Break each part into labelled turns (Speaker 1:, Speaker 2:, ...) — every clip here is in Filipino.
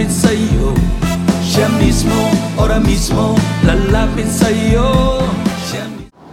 Speaker 1: lalapit sa'yo Siya mismo, ora mismo lalapit sa'yo Siya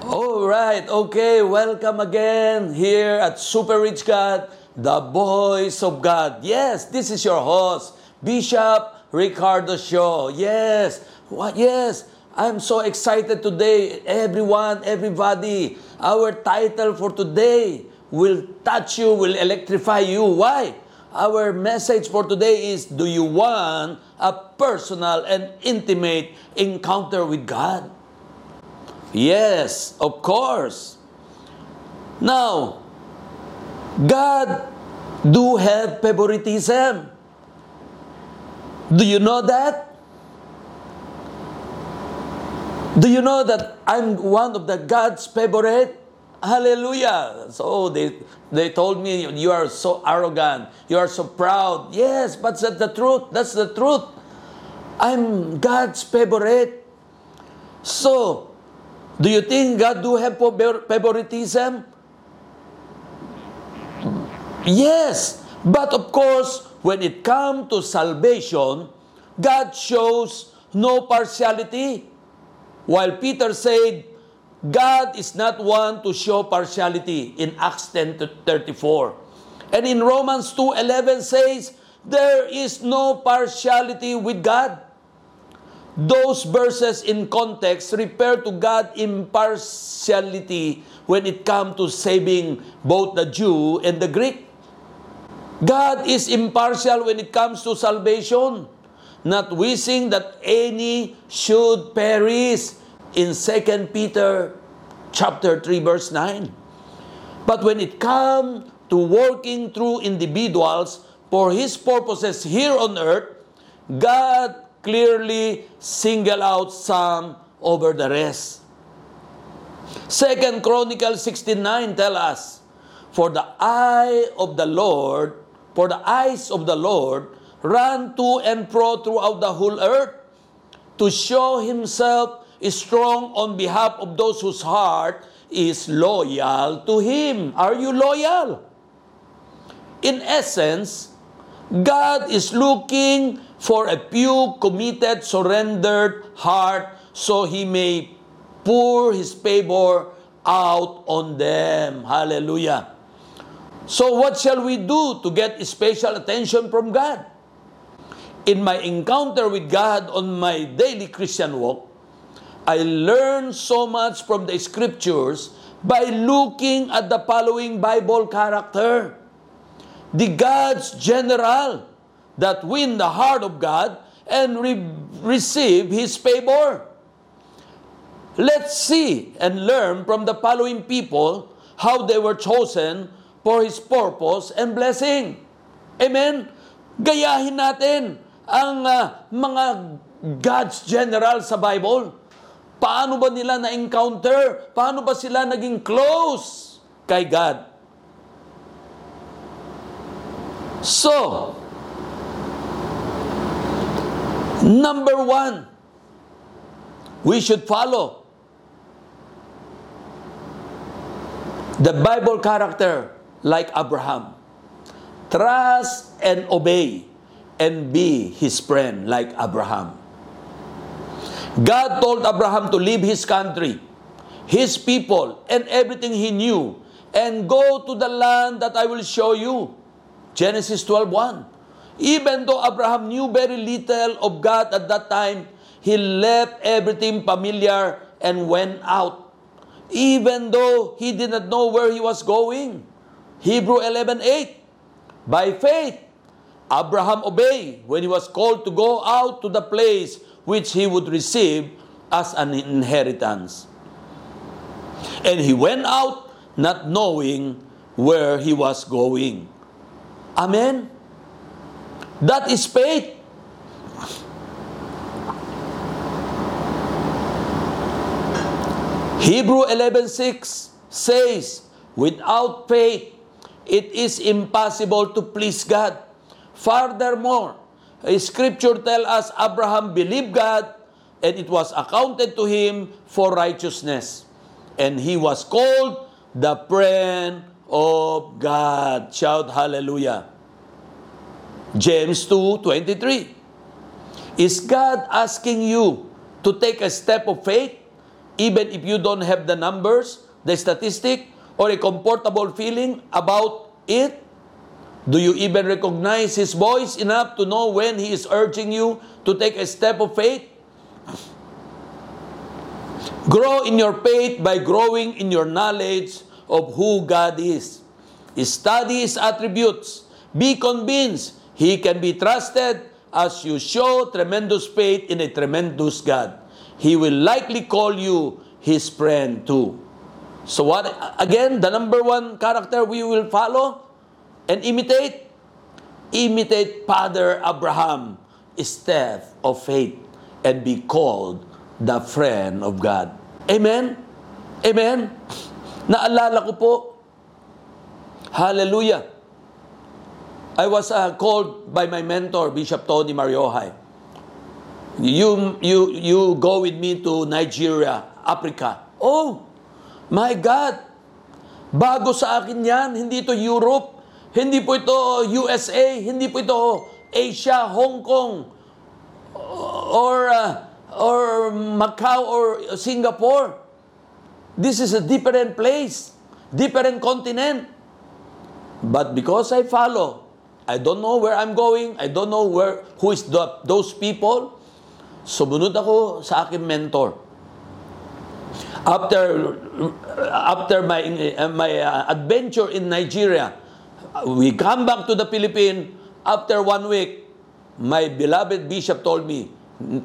Speaker 2: Alright, okay, welcome again here at Super Rich God, the voice of God. Yes, this is your host, Bishop Ricardo Shaw. Yes, what? Yes, I'm so excited today. Everyone, everybody, our title for today will touch you, will electrify you. Why? Our message for today is Do you want a personal and intimate encounter with God? Yes, of course. Now, God do have favoritism. Do you know that? Do you know that I'm one of the God's favorite? Hallelujah. So they they told me you are so arrogant, you are so proud. Yes, but that's the truth. That's the truth. I'm God's favorite. So, do you think God do have favoritism? Yes, but of course, when it comes to salvation, God shows no partiality. While Peter said, God is not one to show partiality in Acts 10 to 34. And in Romans 2:11 says, there is no partiality with God. Those verses in context refer to God impartiality when it comes to saving both the Jew and the Greek. God is impartial when it comes to salvation, not wishing that any should perish in 2 Peter chapter 3 verse 9. But when it comes to working through individuals for his purposes here on earth, God clearly single out some over the rest. Second Chronicles 69 tell us, For the eye of the Lord, for the eyes of the Lord run to and fro throughout the whole earth to show himself strong on behalf of those whose heart is loyal to him. Are you loyal? In essence, God is looking for a few committed, surrendered heart so he may pour his favor out on them. Hallelujah. So what shall we do to get special attention from God? In my encounter with God on my daily Christian walk, I learn so much from the scriptures by looking at the following Bible character. The God's general that win the heart of God and re- receive His favor. Let's see and learn from the following people how they were chosen for His purpose and blessing. Amen? Gayahin natin ang ah, mga God's general sa Bible. Paano ba nila na-encounter? Paano ba sila naging close kay God? So, number one, we should follow the Bible character like Abraham. Trust and obey and be his friend like Abraham. God told Abraham to leave his country, his people, and everything he knew, and go to the land that I will show you. Genesis 12:1. Even though Abraham knew very little of God at that time, he left everything familiar and went out. Even though he did not know where he was going. Hebrew 11:8. By faith, Abraham obeyed when he was called to go out to the place which he would receive as an inheritance. And he went out not knowing where he was going. Amen? That is faith. Hebrew 11:6 says, "Without faith it is impossible to please God." Furthermore, scripture tell us Abraham believed God and it was accounted to him for righteousness. And he was called the friend of God. Shout hallelujah. James 2:23. Is God asking you to take a step of faith even if you don't have the numbers, the statistic, or a comfortable feeling about it? Do you even recognize His voice enough to know when He is urging you to take a step of faith? Grow in your faith by growing in your knowledge of who God is. Study His attributes. Be convinced He can be trusted as you show tremendous faith in a tremendous God. He will likely call you His friend too. So what, again, the number one character we will follow and imitate? Imitate Father Abraham, step of faith, and be called the friend of God. Amen? Amen? Naalala ko po, hallelujah, I was uh, called by my mentor, Bishop Tony Mariohay. You, you, you go with me to Nigeria, Africa. Oh, my God! Bago sa akin yan, hindi ito Europe, hindi po ito USA, hindi po ito Asia, Hong Kong, or, uh, or Macau or Singapore. This is a different place, different continent. But because I follow, I don't know where I'm going, I don't know where who is the, those people. Sumunod ako sa aking mentor. After after my uh, my uh, adventure in Nigeria, we come back to the Philippines after one week. My beloved bishop told me,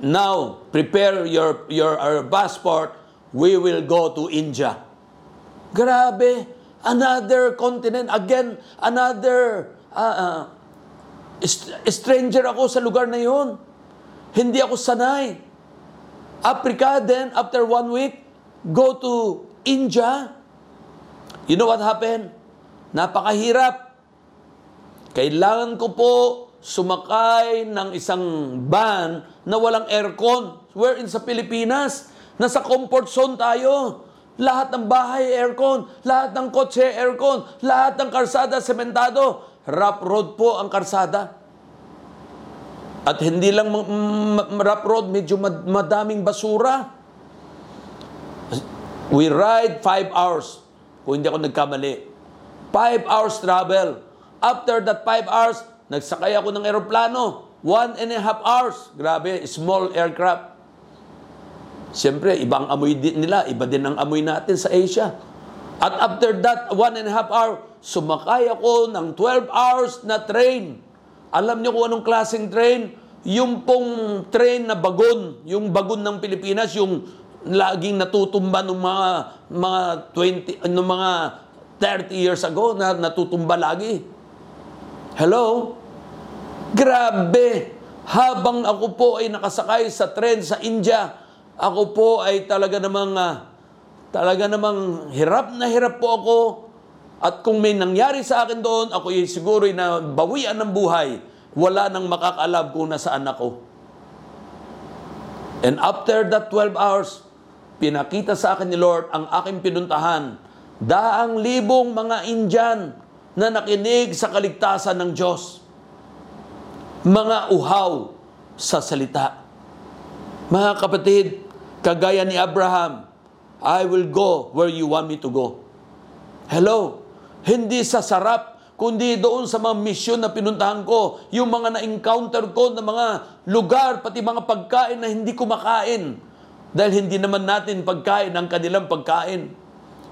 Speaker 2: "Now prepare your your our passport. We will go to India." Grabe, another continent again, another uh, uh, stranger ako sa lugar na yon. Hindi ako sanay. Africa, then after one week, go to India. You know what happened? Napakahirap. Kailangan ko po sumakay ng isang van na walang aircon. We're in sa Pilipinas. Nasa comfort zone tayo. Lahat ng bahay aircon, lahat ng kotse aircon, lahat ng karsada sementado. Rough road po ang karsada. At hindi lang rough road, medyo mad- madaming basura. We ride 5 hours. Kung hindi ako nagkamali. 5 hours travel. After that 5 hours, nagsakay ako ng eroplano. One and a half hours. Grabe, small aircraft. Siyempre, ibang amoy din nila. Iba din ang amoy natin sa Asia. At after that, one and a half hour, sumakay ako ng 12 hours na train. Alam niyo kung anong klaseng train? Yung pong train na bagon, yung bagon ng Pilipinas, yung laging natutumba ng mga mga 20 ng mga 30 years ago na natutumba lagi. Hello? Grabe! Habang ako po ay nakasakay sa tren sa India, ako po ay talaga namang ah, talaga namang hirap na hirap po ako. At kung may nangyari sa akin doon, ako ay siguro ay na bawian ng buhay. Wala nang makakaalam kung nasaan ako. And after that 12 hours, pinakita sa akin ni Lord ang aking pinuntahan. Daang libong mga Indian na nakinig sa kaligtasan ng Diyos. Mga uhaw sa salita. Mga kapatid, kagaya ni Abraham, I will go where you want me to go. Hello? Hindi sa sarap, kundi doon sa mga misyon na pinuntahan ko, yung mga na-encounter ko na mga lugar, pati mga pagkain na hindi ko makain. Dahil hindi naman natin pagkain ang kanilang pagkain.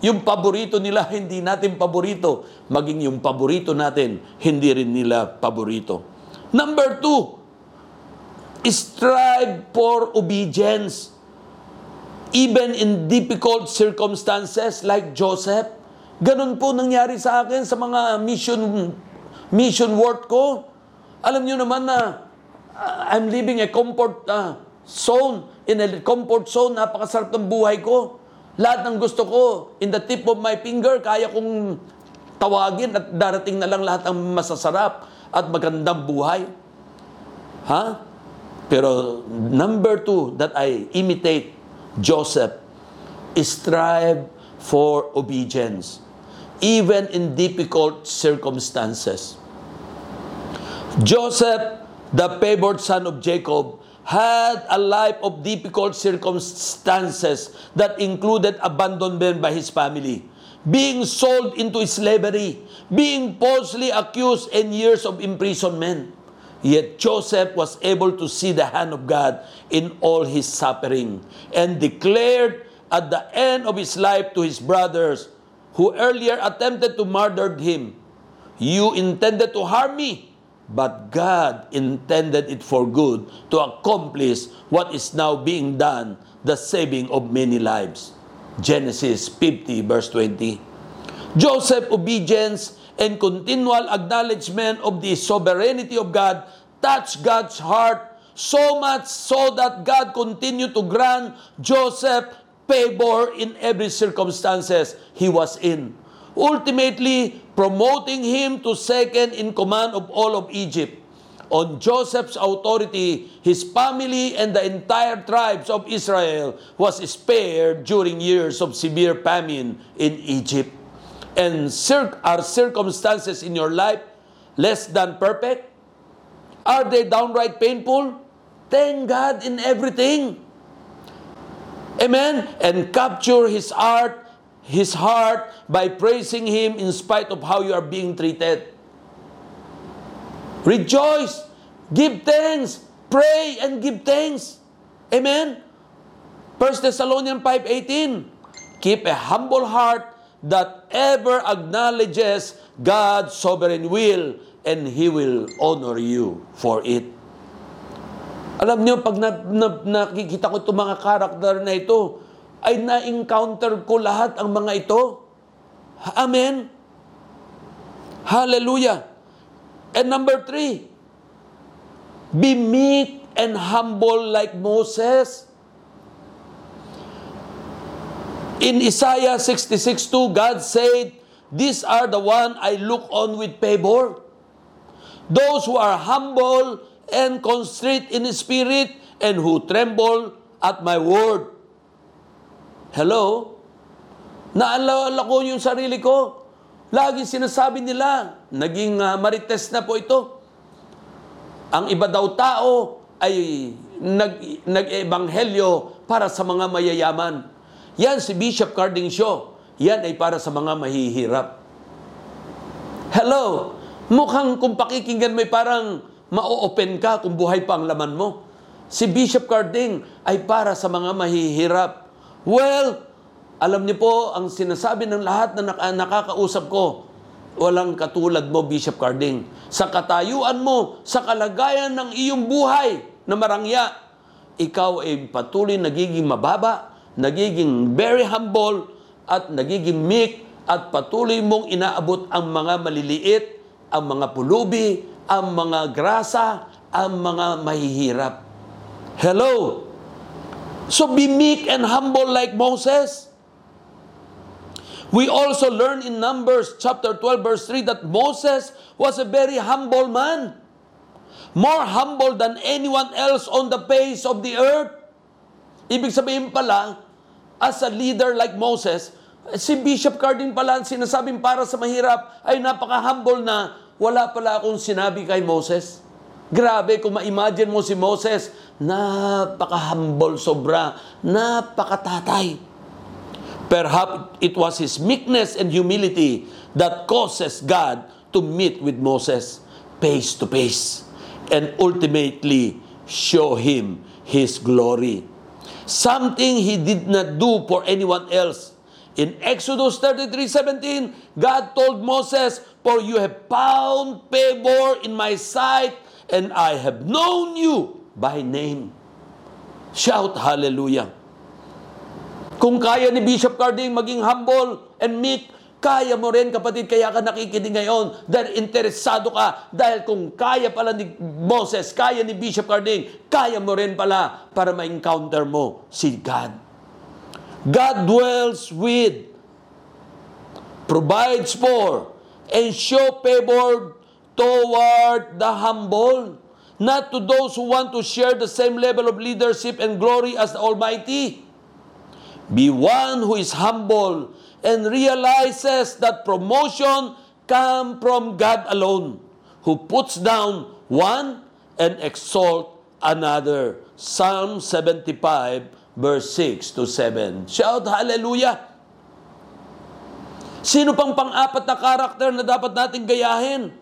Speaker 2: Yung paborito nila, hindi natin paborito. Maging yung paborito natin, hindi rin nila paborito. Number two, strive for obedience. Even in difficult circumstances like Joseph, ganun po nangyari sa akin sa mga mission mission work ko. Alam niyo naman na uh, I'm living a comfort uh, zone, in a comfort zone, napakasarap ng buhay ko. Lahat ng gusto ko, in the tip of my finger, kaya kong tawagin at darating na lang lahat ng masasarap at magandang buhay. Ha? Pero number two that I imitate Joseph, strive for obedience. even in difficult circumstances. Joseph, the favored son of Jacob, had a life of difficult circumstances that included abandonment by his family, being sold into slavery, being falsely accused, and years of imprisonment. Yet Joseph was able to see the hand of God in all his suffering and declared at the end of his life to his brothers who earlier attempted to murder him, You intended to harm me, but God intended it for good to accomplish what is now being done, the saving of many lives. Genesis 50 verse 20. Joseph's obedience and continual acknowledgement of the sovereignty of God touched God's heart so much so that God continued to grant Joseph favor in every circumstances he was in. Ultimately, promoting him to second in command of all of Egypt. On Joseph's authority, his family and the entire tribes of Israel was spared during years of severe famine in Egypt. And are circumstances in your life less than perfect? Are they downright painful? Thank God in everything. Amen? And capture His heart, His heart by praising Him in spite of how you are being treated. Rejoice, give thanks, pray and give thanks. Amen? 1 Thessalonians 5.18 Keep a humble heart that ever acknowledges God's sovereign will and He will honor you for it. Alam niyo, pag na, na, nakikita ko itong mga karakter na ito, ay na-encounter ko lahat ang mga ito. Amen? Hallelujah. And number three, be meek and humble like Moses. In Isaiah 66:2, God said, These are the one I look on with favor. Those who are humble and contrite in spirit and who tremble at my word. Hello? Naalala ko yung sarili ko. Lagi sinasabi nila, naging uh, marites na po ito. Ang iba daw tao ay nag, nag-ebanghelyo para sa mga mayayaman. Yan si Bishop Carding Shaw. Yan ay para sa mga mahihirap. Hello? Mukhang kung pakikinggan mo parang ma-open ka kung buhay pa ang laman mo. Si Bishop Carding ay para sa mga mahihirap. Well, alam niyo po, ang sinasabi ng lahat na nakakausap ko, walang katulad mo, Bishop Carding. Sa katayuan mo, sa kalagayan ng iyong buhay na marangya, ikaw ay patuloy nagiging mababa, nagiging very humble, at nagiging meek, at patuloy mong inaabot ang mga maliliit, ang mga pulubi, ang mga grasa, ang mga mahihirap. Hello? So be meek and humble like Moses. We also learn in Numbers chapter 12 verse 3 that Moses was a very humble man. More humble than anyone else on the face of the earth. Ibig sabihin pala, as a leader like Moses, si Bishop Cardin pala ang sinasabing para sa mahirap ay napaka-humble na wala pala akong sinabi kay Moses. Grabe, kung ma-imagine mo si Moses, napaka-humble sobra, napakatatay. Perhaps it was his meekness and humility that causes God to meet with Moses face to face and ultimately show him his glory. Something he did not do for anyone else. In Exodus 33:17, God told Moses, "For you have found favor in my sight, and I have known you by name." Shout hallelujah. Kung kaya ni Bishop Carding maging humble and meek, kaya mo rin kapatid, kaya ka nakikinig ngayon dahil interesado ka. Dahil kung kaya pala ni Moses, kaya ni Bishop Carding, kaya mo rin pala para ma-encounter mo si God. God dwells with, provides for, and show favor toward the humble, not to those who want to share the same level of leadership and glory as the Almighty. Be one who is humble and realizes that promotion come from God alone, who puts down one and exalt another. Psalm 75 verse 6 to 7. Shout hallelujah! Sino pang pang-apat na karakter na dapat nating gayahin?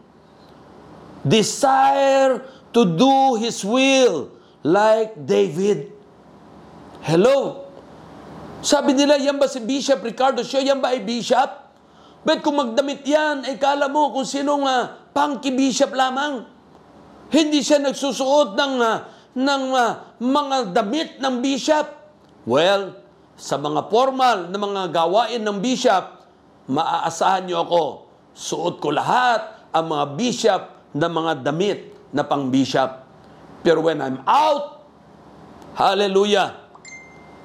Speaker 2: Desire to do His will like David. Hello? Sabi nila, yan ba si Bishop Ricardo Siya, yan ba ay Bishop? Bet kung magdamit yan, ay kala mo kung sinong uh, punky Bishop lamang. Hindi siya nagsusuot ng, uh, ng uh, mga damit ng Bishop. Well, sa mga formal na mga gawain ng Bishop, maaasahan niyo ako, suot ko lahat ang mga Bishop na mga damit na pang Bishop. Pero when I'm out, hallelujah,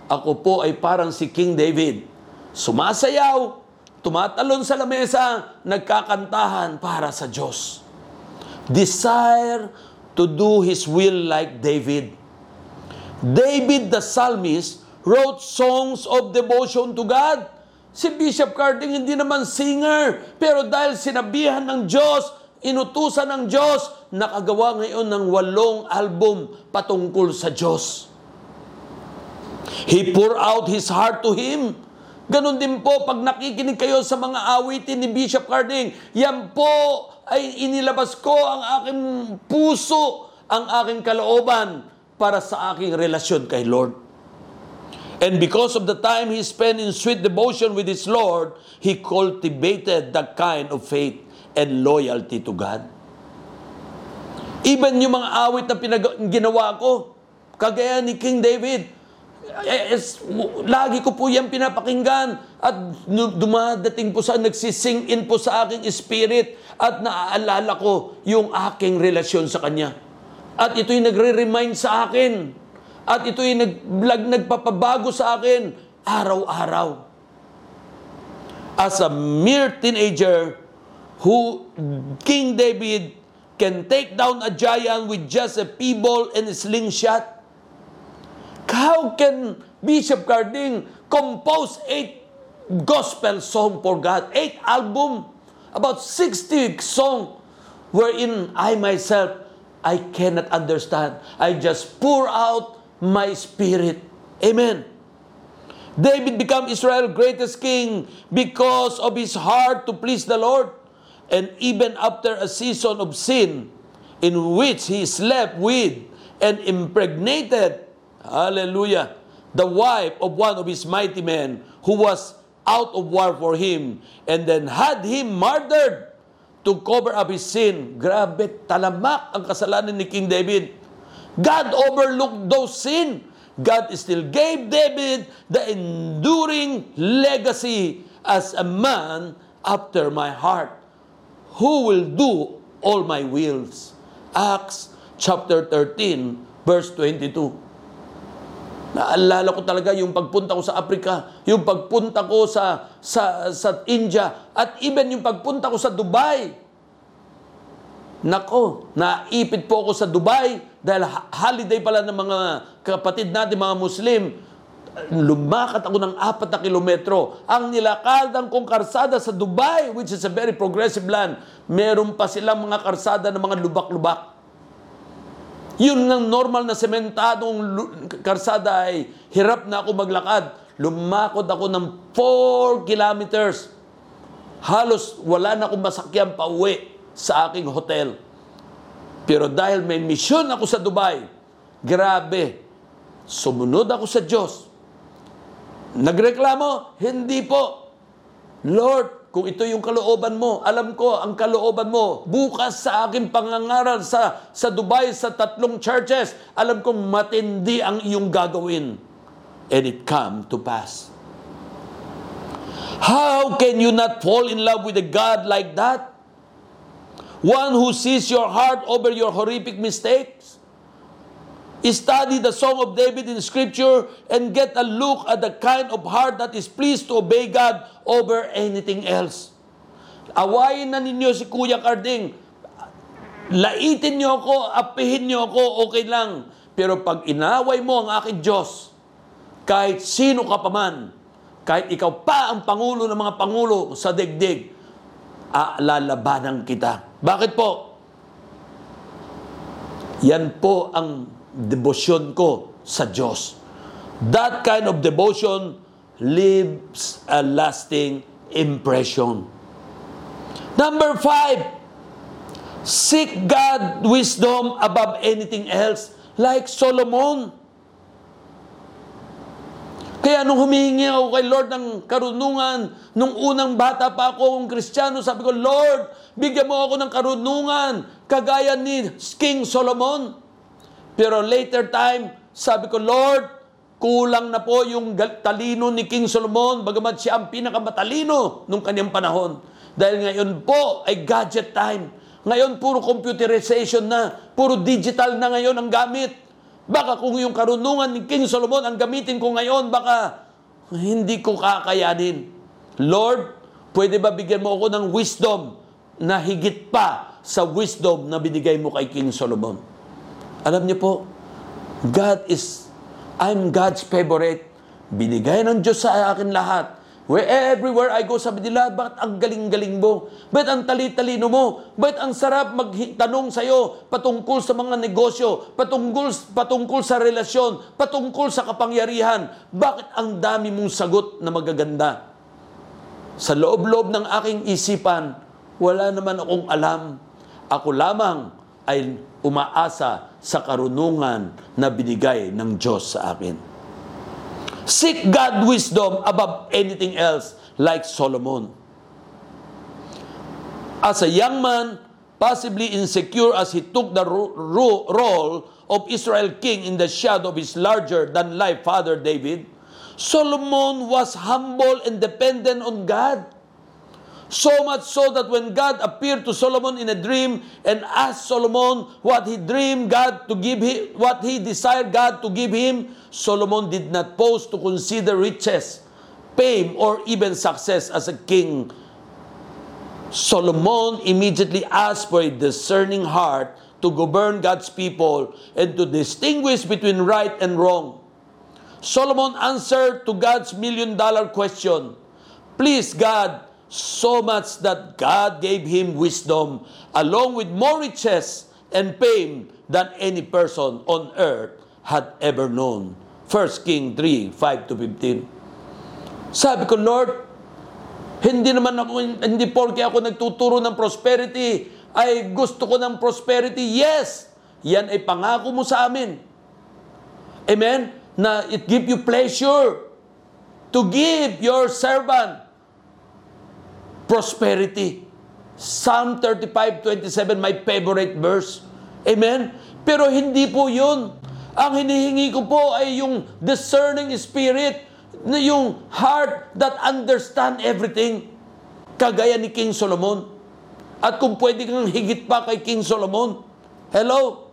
Speaker 2: ako po ay parang si King David. Sumasayaw, tumatalon sa lamesa, nagkakantahan para sa Diyos. Desire to do His will like David. David the psalmist wrote songs of devotion to God. Si Bishop Carding hindi naman singer, pero dahil sinabihan ng Diyos, inutusan ng Diyos, nakagawa ngayon ng walong album patungkol sa Diyos. He pour out his heart to Him. Ganon din po, pag nakikinig kayo sa mga awitin ni Bishop Carding, yan po ay inilabas ko ang aking puso, ang aking kalooban para sa aking relasyon kay Lord. And because of the time he spent in sweet devotion with his Lord, he cultivated that kind of faith and loyalty to God. Even yung mga awit na pinag- ginawa ko, kagaya ni King David, eh, es, lagi ko po yan pinapakinggan at dumadating po sa nagsising in po sa aking spirit at naaalala ko yung aking relasyon sa Kanya. At ito'y nagre-remind sa akin at ito'y nag, nagpapabago sa akin araw-araw. As a mere teenager, who King David can take down a giant with just a feeble and a slingshot. How can Bishop Carding compose eight gospel song for God, eight album, about 60 song, wherein I myself, I cannot understand. I just pour out my spirit. Amen. David became Israel's greatest king because of his heart to please the Lord. And even after a season of sin in which he slept with and impregnated, hallelujah, the wife of one of his mighty men who was out of war for him and then had him murdered to cover up his sin. Grabe, talamak ang kasalanan ni King David. God overlooked those sin. God still gave David the enduring legacy as a man after my heart who will do all my wills. Acts chapter 13 verse 22. Naalala ko talaga yung pagpunta ko sa Africa, yung pagpunta ko sa sa sa India at even yung pagpunta ko sa Dubai. Nako, naipit po ako sa Dubai dahil holiday pala ng mga kapatid natin, mga Muslim. Lumakat ako ng apat na kilometro. Ang nilakadan kong karsada sa Dubai, which is a very progressive land, meron pa silang mga karsada ng mga lubak-lubak. Yun ng normal na sementadong karsada ay hirap na ako maglakad. Lumakod ako ng 4 kilometers. Halos wala na akong masakyan pa uwi sa aking hotel. Pero dahil may misyon ako sa Dubai, grabe, sumunod ako sa Diyos. Nagreklamo? Hindi po. Lord, kung ito yung kalooban mo, alam ko ang kalooban mo. Bukas sa aking pangangaral sa, sa Dubai, sa tatlong churches, alam kong matindi ang iyong gagawin. And it come to pass. How can you not fall in love with a God like that? One who sees your heart over your horrific mistakes? Study the Song of David in Scripture and get a look at the kind of heart that is pleased to obey God over anything else. Awayin na ninyo si Kuya Carding. Laitin niyo ako, apihin niyo ako, okay lang. Pero pag inaway mo ang aking Diyos, kahit sino ka pa man, kahit ikaw pa ang pangulo ng mga pangulo sa digdig, aalalabanan kita. Bakit po? Yan po ang debosyon ko sa Diyos. That kind of devotion leaves a lasting impression. Number five, seek God wisdom above anything else, like Solomon. Kaya nung humihingi ako kay Lord ng karunungan, nung unang bata pa ako kung kristyano, sabi ko, Lord, bigyan mo ako ng karunungan, kagaya ni King Solomon. Pero later time, sabi ko, Lord, kulang na po yung talino ni King Solomon, bagamat siya ang pinakamatalino nung kanyang panahon. Dahil ngayon po ay gadget time. Ngayon puro computerization na, puro digital na ngayon ang gamit. Baka kung yung karunungan ni King Solomon ang gamitin ko ngayon, baka hindi ko kakayanin. Lord, pwede ba bigyan mo ako ng wisdom na higit pa sa wisdom na binigay mo kay King Solomon? Alam niyo po, God is, I'm God's favorite. Binigay ng Diyos sa akin lahat. Where everywhere I go, sabi nila, bakit ang galing-galing mo? Bakit ang tali-talino mo? Bakit ang sarap magtanong sa'yo patungkol sa mga negosyo, patungkol, patungkol sa relasyon, patungkol sa kapangyarihan? Bakit ang dami mong sagot na magaganda? Sa loob-loob ng aking isipan, wala naman akong alam. Ako lamang ay umaasa sa karunungan na binigay ng Diyos sa akin. Seek God wisdom above anything else like Solomon. As a young man, possibly insecure as he took the ro- ro- role of Israel king in the shadow of his larger than life father David, Solomon was humble and dependent on God. So much so that when God appeared to Solomon in a dream and asked Solomon what he dreamed God to give him, what he desired God to give him, Solomon did not pause to consider riches, fame, or even success as a king. Solomon immediately asked for a discerning heart to govern God's people and to distinguish between right and wrong. Solomon answered to God's million dollar question Please, God, so much that God gave him wisdom along with more riches and fame than any person on earth had ever known. 1 King 3, 5 to 15. Sabi ko, Lord, hindi naman ako, hindi porke ako nagtuturo ng prosperity, ay gusto ko ng prosperity. Yes, yan ay pangako mo sa amin. Amen? Na it give you pleasure to give your servant prosperity. Psalm 35:27 my favorite verse. Amen? Pero hindi po 'yun. Ang hinihingi ko po ay yung discerning spirit, yung heart that understand everything. Kagaya ni King Solomon. At kung pwede kang higit pa kay King Solomon. Hello?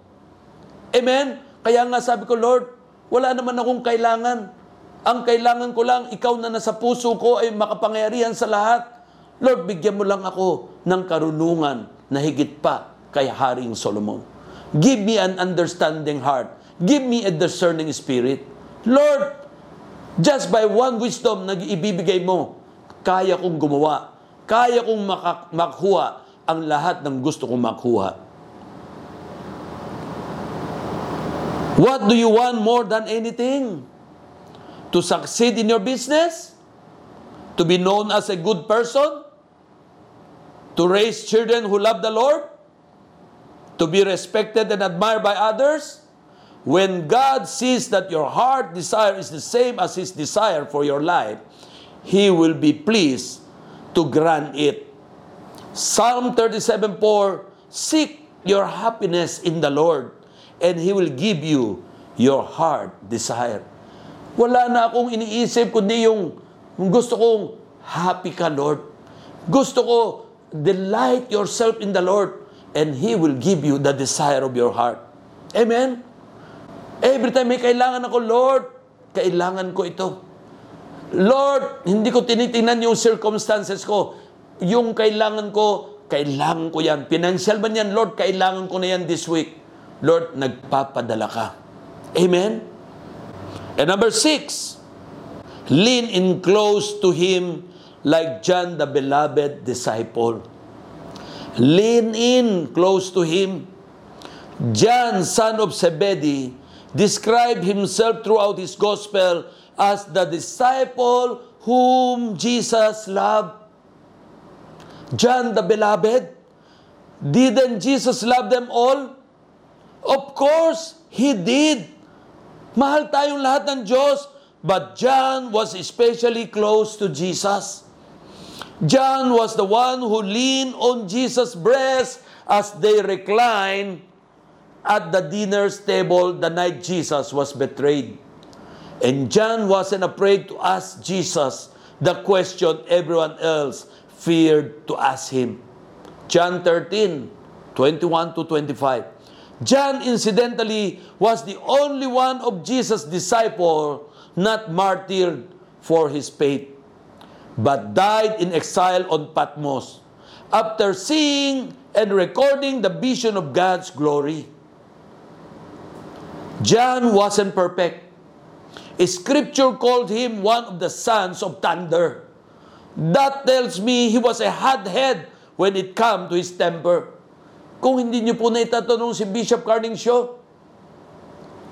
Speaker 2: Amen? Kaya nga sabi ko, Lord, wala naman akong kailangan. Ang kailangan ko lang, ikaw na nasa puso ko ay makapangyarihan sa lahat. Lord, bigyan mo lang ako ng karunungan na higit pa kay Haring Solomon. Give me an understanding heart. Give me a discerning spirit. Lord, just by one wisdom na ibibigay mo, kaya kong gumawa. Kaya kong maka- makuha ang lahat ng gusto kong makuha. What do you want more than anything? To succeed in your business? To be known as a good person? To raise children who love the Lord? To be respected and admired by others? When God sees that your heart desire is the same as His desire for your life, He will be pleased to grant it. Psalm 37:4 Seek your happiness in the Lord, and He will give you your heart desire. Wala na akong iniisip kundi yung gusto kong happy ka, Lord. Gusto ko delight yourself in the Lord, and He will give you the desire of your heart. Amen? Every time may kailangan ako, Lord, kailangan ko ito. Lord, hindi ko tinitingnan yung circumstances ko. Yung kailangan ko, kailangan ko yan. Financial man yan, Lord, kailangan ko na yan this week. Lord, nagpapadala ka. Amen? And number six, Lean in close to him like John the beloved disciple. Lean in close to him. John, son of Zebedee, described himself throughout his gospel as the disciple whom Jesus loved. John the beloved, didn't Jesus love them all? Of course, He did. Mahal tayong lahat ng Diyos, but John was especially close to Jesus. John was the one who leaned on Jesus' breast as they reclined at the dinner's table the night Jesus was betrayed. And John wasn't afraid to ask Jesus the question everyone else feared to ask him. John 13, 21 to 25. John, incidentally, was the only one of Jesus' disciple not martyred for his faith, but died in exile on Patmos after seeing and recording the vision of God's glory. John wasn't perfect. Scripture called him one of the sons of thunder. That tells me he was a hot head when it come to his temper. Kung hindi niyo po na itatanong si Bishop Carning Shaw,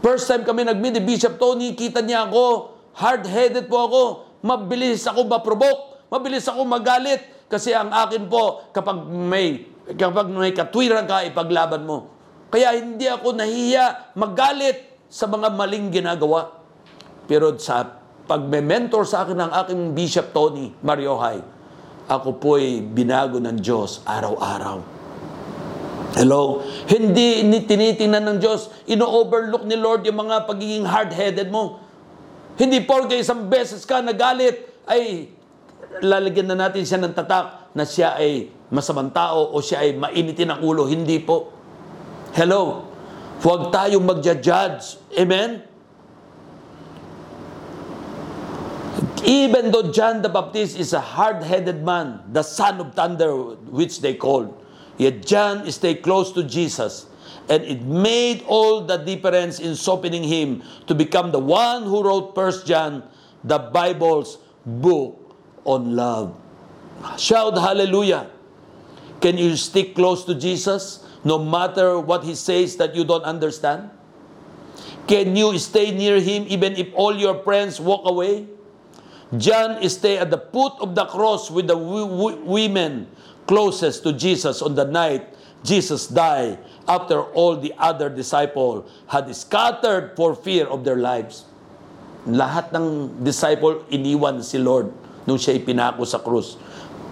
Speaker 2: first time kami nag-meet ni Bishop Tony, kita niya ako, hard-headed po ako, mabilis ako ma-provoke, mabilis ako magalit, kasi ang akin po, kapag may, kapag may katwiran ka, ipaglaban mo. Kaya hindi ako nahiya magalit sa mga maling ginagawa. Pero sa pagme-mentor sa akin ng aking Bishop Tony Mariohay, ako po'y binago ng Diyos araw-araw. Hello? Hindi ni tinitingnan ng Diyos, ino-overlook ni Lord yung mga pagiging hard-headed mo. Hindi porke isang beses ka nagalit, ay lalagyan na natin siya ng tatak na siya ay masamang tao o siya ay mainitin ang ulo. Hindi po. Hello? Huwag tayong magja-judge. Amen? Even though John the Baptist is a hard-headed man, the son of thunder, which they called, yet John stayed close to Jesus, and it made all the difference in softening him to become the one who wrote First John, the Bible's book on love. Shout hallelujah. Can you stick close to Jesus no matter what he says that you don't understand? Can you stay near him even if all your friends walk away? John stayed at the foot of the cross with the women closest to Jesus on the night Jesus died after all the other disciple had scattered for fear of their lives. Lahat ng disciple iniwan si Lord nung siya ipinako sa krus.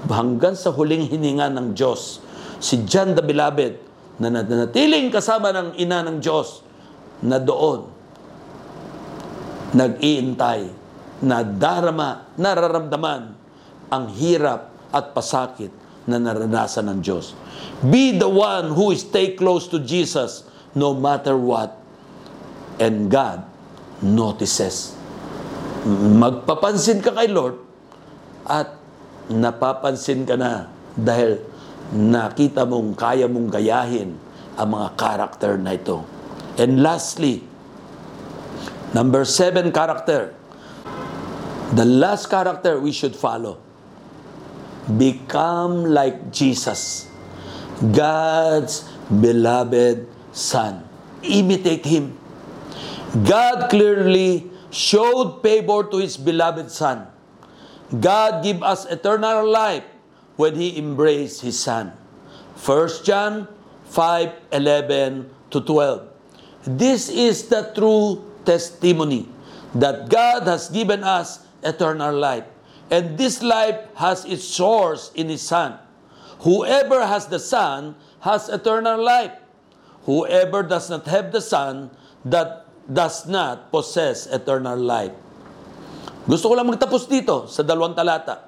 Speaker 2: Hanggang sa huling hininga ng Diyos, si John the Beloved na nanatiling kasama ng ina ng Diyos na doon nag-iintay, na darama, nararamdaman ang hirap at pasakit na naranasan ng Diyos. Be the one who stay close to Jesus no matter what. And God notices. Magpapansin ka kay Lord at napapansin ka na dahil nakita mong kaya mong gayahin ang mga karakter na ito. And lastly, number seven character, the last character we should follow become like Jesus, God's beloved Son. Imitate Him. God clearly showed favor to His beloved Son. God give us eternal life when He embraced His Son. 1 John 5, 11 to 12. This is the true testimony that God has given us eternal life And this life has its source in His Son. Whoever has the Son has eternal life. Whoever does not have the Son, that does not possess eternal life. Gusto ko lang magtapos dito sa dalawang talata.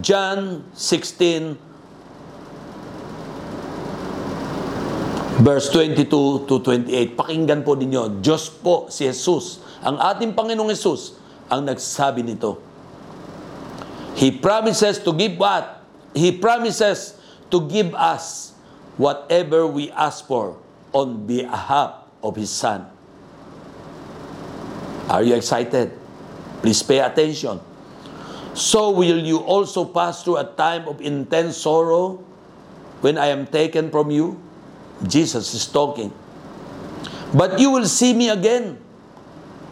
Speaker 2: John 16, verse 22 to 28. Pakinggan po ninyo, Diyos po si Jesus, ang ating Panginoong Jesus, ang nagsabi nito. He promises to give what? He promises to give us whatever we ask for on behalf of His Son. Are you excited? Please pay attention. So will you also pass through a time of intense sorrow when I am taken from you? Jesus is talking. But you will see me again,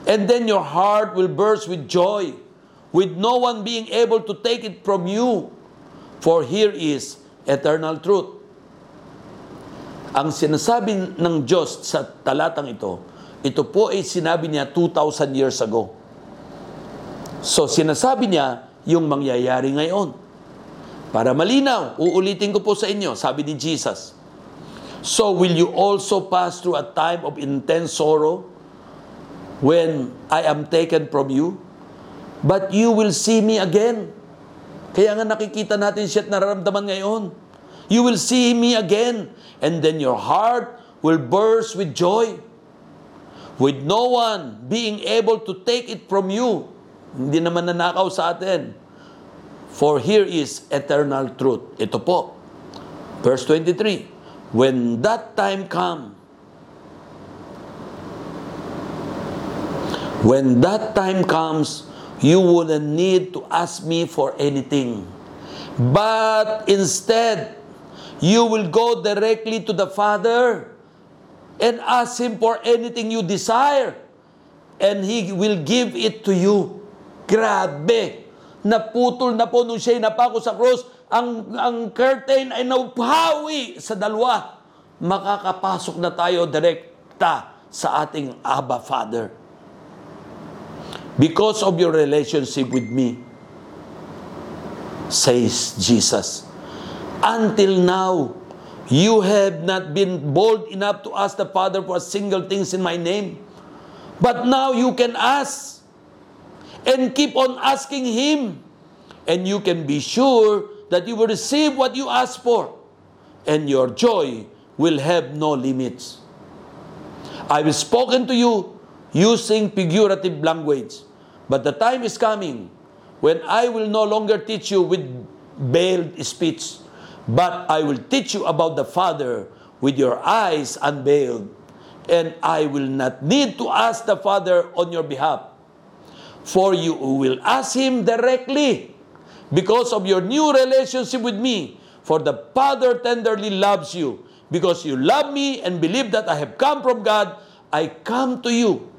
Speaker 2: and then your heart will burst with joy, with no one being able to take it from you. For here is eternal truth. Ang sinasabi ng Diyos sa talatang ito, ito po ay sinabi niya 2,000 years ago. So sinasabi niya yung mangyayari ngayon. Para malinaw, uulitin ko po sa inyo, sabi ni Jesus. So will you also pass through a time of intense sorrow when I am taken from you? But you will see me again. Kaya nga nakikita natin siya at nararamdaman ngayon. You will see me again, and then your heart will burst with joy. With no one being able to take it from you. Hindi naman nanakaw sa atin. For here is eternal truth. Ito po. Verse 23. When that time come, when that time comes, you wouldn't need to ask me for anything. But instead, you will go directly to the Father and ask Him for anything you desire. And He will give it to you. Grabe! Naputol na po nung siya'y napako sa cross, ang, ang curtain ay naupawi sa dalawa. Makakapasok na tayo direkta sa ating Abba Father. Because of your relationship with me, says Jesus. Until now, you have not been bold enough to ask the Father for single things in my name. But now you can ask and keep on asking Him. And you can be sure that you will receive what you ask for. And your joy will have no limits. I've spoken to you using figurative language. But the time is coming when I will no longer teach you with veiled speech, but I will teach you about the Father with your eyes unveiled. And I will not need to ask the Father on your behalf. For you will ask Him directly because of your new relationship with me. For the Father tenderly loves you. Because you love me and believe that I have come from God, I come to you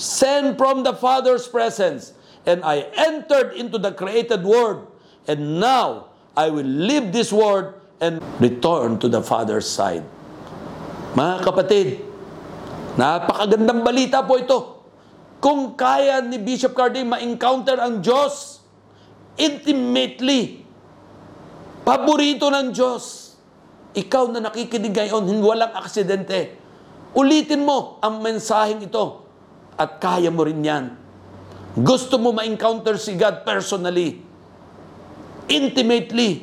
Speaker 2: sent from the Father's presence, and I entered into the created world, and now I will leave this world and return to the Father's side. Mga kapatid, napakagandang balita po ito. Kung kaya ni Bishop Carding ma-encounter ang Diyos intimately, paborito ng Diyos, ikaw na nakikinig ngayon, walang aksidente, ulitin mo ang mensaheng ito at kaya mo rin yan. Gusto mo ma-encounter si God personally, intimately,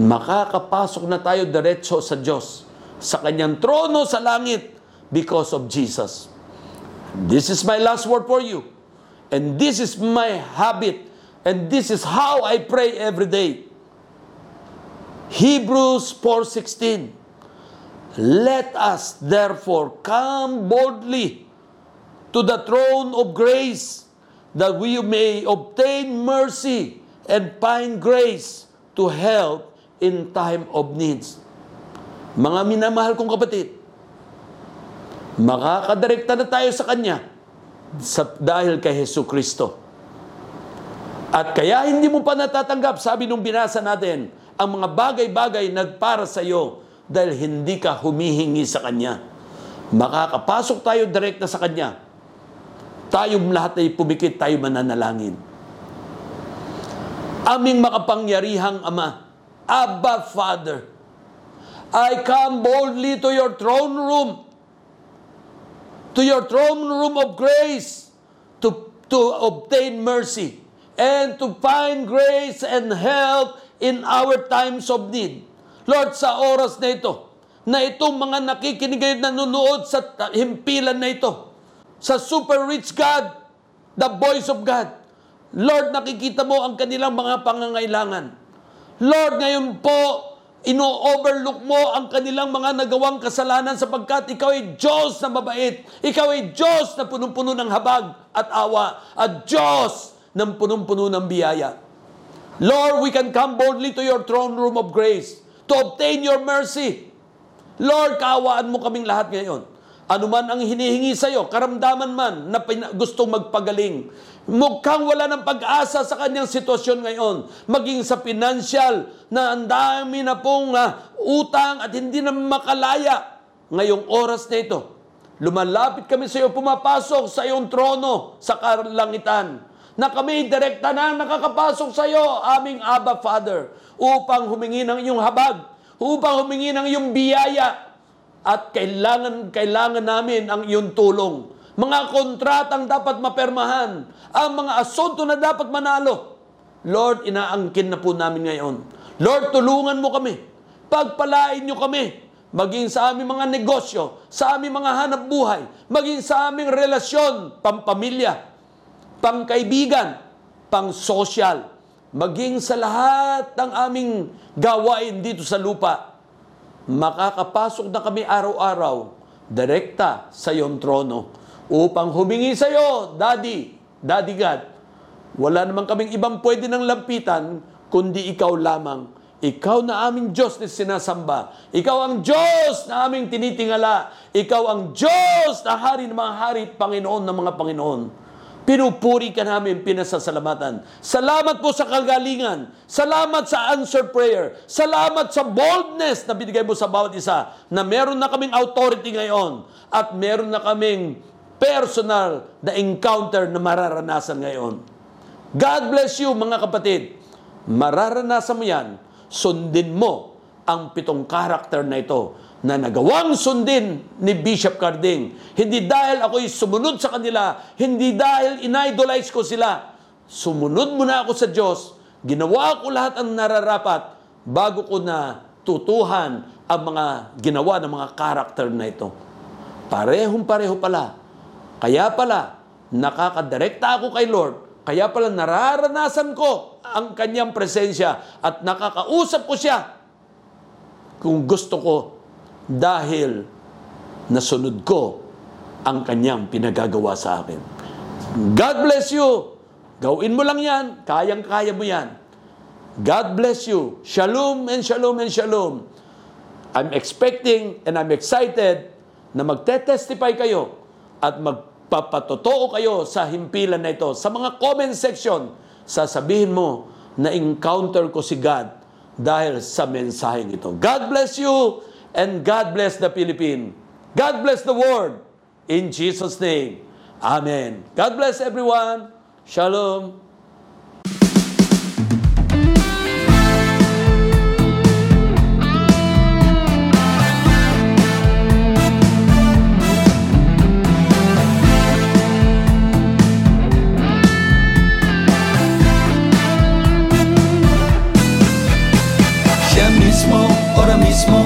Speaker 2: makakapasok na tayo diretso sa Diyos, sa kanyang trono sa langit because of Jesus. This is my last word for you. And this is my habit. And this is how I pray every day. Hebrews 4.16 Let us therefore come boldly to the throne of grace that we may obtain mercy and find grace to help in time of needs. Mga minamahal kong kapatid, makakadirekta na tayo sa Kanya sa, dahil kay Heso Kristo. At kaya hindi mo pa natatanggap, sabi nung binasa natin, ang mga bagay-bagay nagpara sa iyo dahil hindi ka humihingi sa Kanya. Makakapasok tayo direkta sa Kanya tayong lahat ay pumikit, tayo mananalangin. Aming makapangyarihang Ama, Abba Father, I come boldly to your throne room, to your throne room of grace, to, to obtain mercy, and to find grace and help in our times of need. Lord, sa oras na ito, na itong mga nakikinig ngayon nanonood sa himpilan na ito, sa super rich God, the voice of God. Lord, nakikita mo ang kanilang mga pangangailangan. Lord, ngayon po, ino-overlook mo ang kanilang mga nagawang kasalanan sapagkat ikaw ay Diyos na mabait. Ikaw ay Diyos na punong-puno ng habag at awa. At Diyos ng punong-puno ng biyaya. Lord, we can come boldly to your throne room of grace to obtain your mercy. Lord, kaawaan mo kaming lahat ngayon. Ano man ang hinihingi sa iyo, karamdaman man na gustong magpagaling. Mukhang wala ng pag-asa sa kanyang sitwasyon ngayon. Maging sa financial na ang dami na pong ah, utang at hindi na makalaya. Ngayong oras na ito, lumalapit kami sa iyo, pumapasok sa iyong trono sa kalangitan na kami direkta na nakakapasok sa iyo, aming Abba Father, upang humingi ng iyong habag, upang humingi ng iyong biyaya, at kailangan, kailangan namin ang iyong tulong. Mga kontratang dapat mapermahan, ang mga asunto na dapat manalo. Lord, inaangkin na po namin ngayon. Lord, tulungan mo kami. Pagpalain niyo kami. Maging sa aming mga negosyo, sa aming mga hanap buhay, maging sa aming relasyon, pampamilya, pangkaibigan, pang-social, maging sa lahat ng aming gawain dito sa lupa makakapasok na kami araw-araw direkta sa iyong trono upang humingi sa iyo, Daddy, Daddy God. Wala naman kaming ibang pwede ng lampitan kundi ikaw lamang. Ikaw na aming Diyos na sinasamba. Ikaw ang Diyos na aming tinitingala. Ikaw ang Diyos na hari ng mga hari, Panginoon ng mga Panginoon. Pinupuri ka namin, pinasasalamatan. Salamat po sa kagalingan. Salamat sa answered prayer. Salamat sa boldness na binigay mo sa bawat isa na meron na kaming authority ngayon at meron na kaming personal na encounter na mararanasan ngayon. God bless you mga kapatid. Mararanasan mo yan. Sundin mo ang pitong karakter na ito na nagawang sundin ni Bishop Carding. Hindi dahil ako'y sumunod sa kanila, hindi dahil inidolize ko sila. Sumunod muna ako sa Diyos, ginawa ko lahat ang nararapat bago ko na tutuhan ang mga ginawa ng mga karakter na ito. Parehong pareho pala. Kaya pala, nakakadirekta ako kay Lord. Kaya pala nararanasan ko ang kanyang presensya at nakakausap ko siya kung gusto ko dahil nasunod ko ang kanyang pinagagawa sa akin. God bless you. Gawin mo lang yan. Kayang-kaya mo yan. God bless you. Shalom and shalom and shalom. I'm expecting and I'm excited na magte-testify kayo at magpapatotoo kayo sa himpilan na ito. Sa mga comment section, sasabihin mo na encounter ko si God dahil sa mensaheng ito. God bless you and God bless the Philippines. God bless the world. In Jesus' name. Amen. God bless everyone. Shalom.
Speaker 1: Siya mismo, mismo,